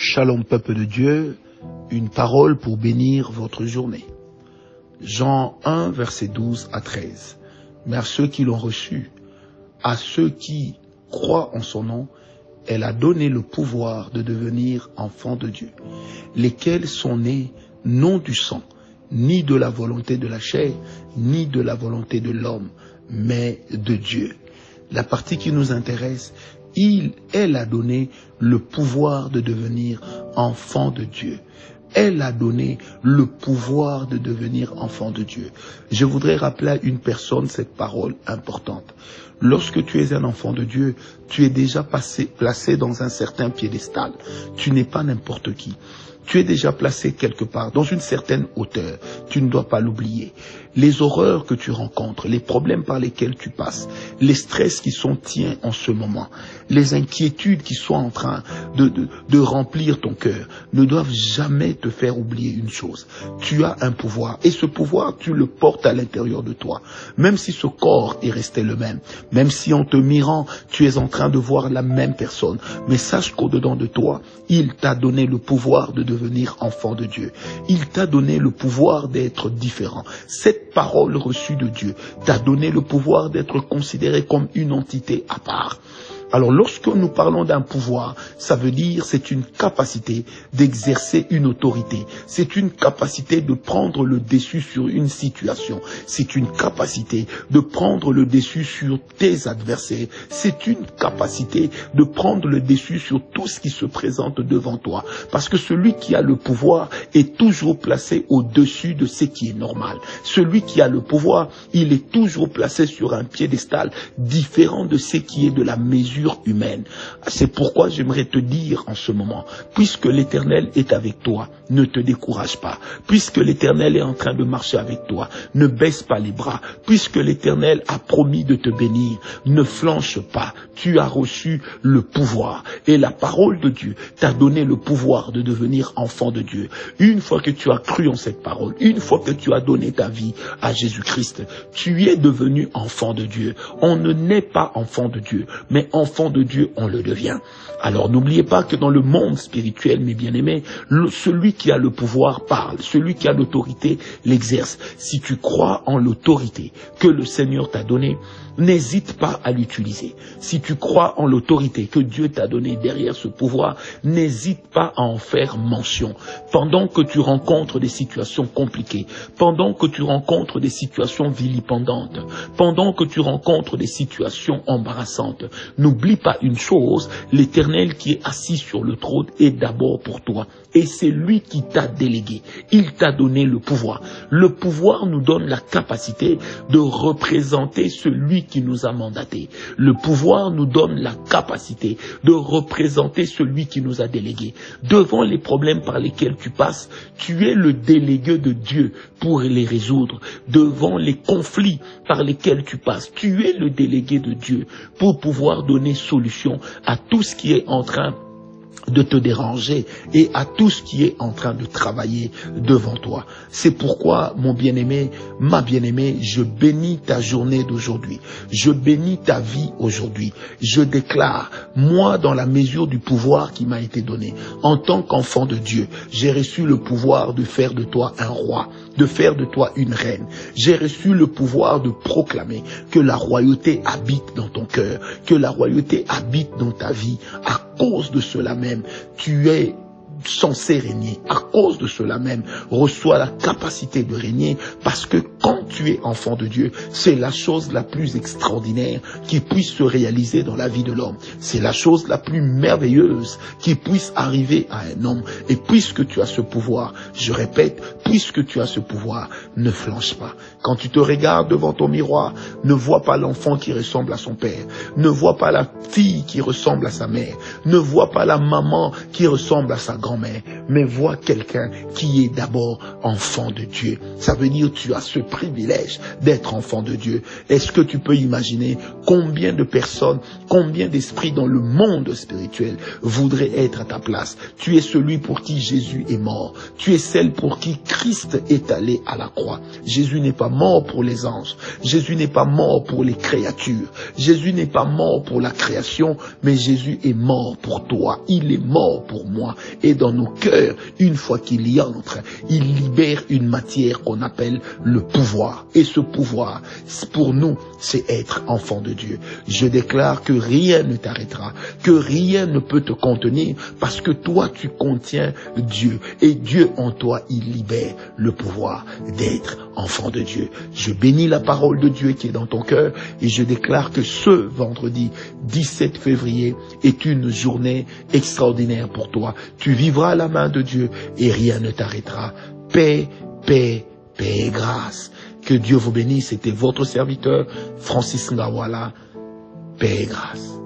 Shalom peuple de Dieu, une parole pour bénir votre journée. Jean 1, verset 12 à 13. Mais à ceux qui l'ont reçu, à ceux qui croient en son nom, elle a donné le pouvoir de devenir enfants de Dieu, lesquels sont nés non du sang, ni de la volonté de la chair, ni de la volonté de l'homme, mais de Dieu. La partie qui nous intéresse, il, elle a donné le pouvoir de devenir enfant de Dieu. Elle a donné le pouvoir de devenir enfant de Dieu. Je voudrais rappeler à une personne cette parole importante. Lorsque tu es un enfant de Dieu, tu es déjà placé dans un certain piédestal. Tu n'es pas n'importe qui. Tu es déjà placé quelque part, dans une certaine hauteur. Tu ne dois pas l'oublier. Les horreurs que tu rencontres, les problèmes par lesquels tu passes, les stress qui sont tiens en ce moment, les inquiétudes qui sont en train de, de, de remplir ton cœur, ne doivent jamais te faire oublier une chose. Tu as un pouvoir. Et ce pouvoir, tu le portes à l'intérieur de toi. Même si ce corps est resté le même, même si en te mirant, tu es en train de voir la même personne, mais sache qu'au-dedans de toi, il t'a donné le pouvoir de devenir enfant de Dieu. Il t'a donné le pouvoir d'être différent. Parole reçue de Dieu t'a donné le pouvoir d'être considéré comme une entité à part. Alors lorsque nous parlons d'un pouvoir, ça veut dire c'est une capacité d'exercer une autorité, c'est une capacité de prendre le dessus sur une situation, c'est une capacité de prendre le dessus sur tes adversaires, c'est une capacité de prendre le dessus sur tout ce qui se présente devant toi. Parce que celui qui a le pouvoir est toujours placé au-dessus de ce qui est normal. Celui qui a le pouvoir, il est toujours placé sur un piédestal différent de ce qui est de la mesure humaine. C'est pourquoi j'aimerais te dire en ce moment, puisque l'Éternel est avec toi, ne te décourage pas. Puisque l'Éternel est en train de marcher avec toi, ne baisse pas les bras. Puisque l'Éternel a promis de te bénir, ne flanche pas. Tu as reçu le pouvoir. Et la parole de Dieu t'a donné le pouvoir de devenir enfant de Dieu. Une fois que tu as cru en cette parole, une fois que tu as donné ta vie à Jésus-Christ, tu es devenu enfant de Dieu. On ne naît pas enfant de Dieu, mais enfant de Dieu, on le devient. Alors n'oubliez pas que dans le monde spirituel, mes bien-aimés, celui qui a le pouvoir parle, celui qui a l'autorité l'exerce. Si tu crois en l'autorité que le Seigneur t'a donnée, n'hésite pas à l'utiliser. Si tu crois en l'autorité que Dieu t'a donnée derrière ce pouvoir, n'hésite pas à en faire mention. Pendant que tu rencontres des situations compliquées, pendant que tu rencontres des situations vilipendantes, pendant que tu rencontres des situations embarrassantes, n'oublie pas une chose, l'Éternel qui est assis sur le trône est d'abord pour toi. Et c'est lui qui t'a délégué. Il t'a donné le pouvoir. Le pouvoir nous donne la capacité de représenter celui qui nous a mandatés. Le pouvoir nous donne la capacité de représenter celui qui nous a délégués. Devant les problèmes par lesquels tu passes, tu es le délégué de Dieu pour les résoudre. Devant les conflits par lesquels tu passes, tu es le délégué de Dieu pour pouvoir donner solution à tout ce qui est en train de te déranger et à tout ce qui est en train de travailler devant toi. C'est pourquoi, mon bien-aimé, ma bien-aimée, je bénis ta journée d'aujourd'hui. Je bénis ta vie aujourd'hui. Je déclare, moi, dans la mesure du pouvoir qui m'a été donné, en tant qu'enfant de Dieu, j'ai reçu le pouvoir de faire de toi un roi, de faire de toi une reine. J'ai reçu le pouvoir de proclamer que la royauté habite dans ton cœur, que la royauté habite dans ta vie. Cause de cela même, tu es censé régner. À cause de cela même, reçois la capacité de régner parce que quand tu es enfant de Dieu, c'est la chose la plus extraordinaire qui puisse se réaliser dans la vie de l'homme. C'est la chose la plus merveilleuse qui puisse arriver à un homme. Et puisque tu as ce pouvoir, je répète, puisque tu as ce pouvoir, ne flanche pas. Quand tu te regardes devant ton miroir, ne vois pas l'enfant qui ressemble à son père. Ne vois pas la fille qui ressemble à sa mère. Ne vois pas la maman qui ressemble à sa grand mais vois quelqu'un qui est d'abord enfant de Dieu. Ça veut dire tu as ce privilège d'être enfant de Dieu. Est-ce que tu peux imaginer combien de personnes, combien d'esprits dans le monde spirituel voudraient être à ta place? Tu es celui pour qui Jésus est mort. Tu es celle pour qui Christ est allé à la croix. Jésus n'est pas mort pour les anges. Jésus n'est pas mort pour les créatures. Jésus n'est pas mort pour la création, mais Jésus est mort pour toi. Il est mort pour moi. Et dans nos cœurs, une fois qu'il y entre, il libère une matière qu'on appelle le pouvoir. Et ce pouvoir, pour nous, c'est être enfant de Dieu. Je déclare que rien ne t'arrêtera, que rien ne peut te contenir, parce que toi, tu contiens Dieu. Et Dieu en toi, il libère le pouvoir d'être enfant de Dieu. Je bénis la parole de Dieu qui est dans ton cœur et je déclare que ce vendredi 17 février est une journée extraordinaire pour toi. Tu la main de Dieu et rien ne t'arrêtera. Paix, paix, paix et grâce. Que Dieu vous bénisse. C'était votre serviteur, Francis Ngawala. Paix et grâce.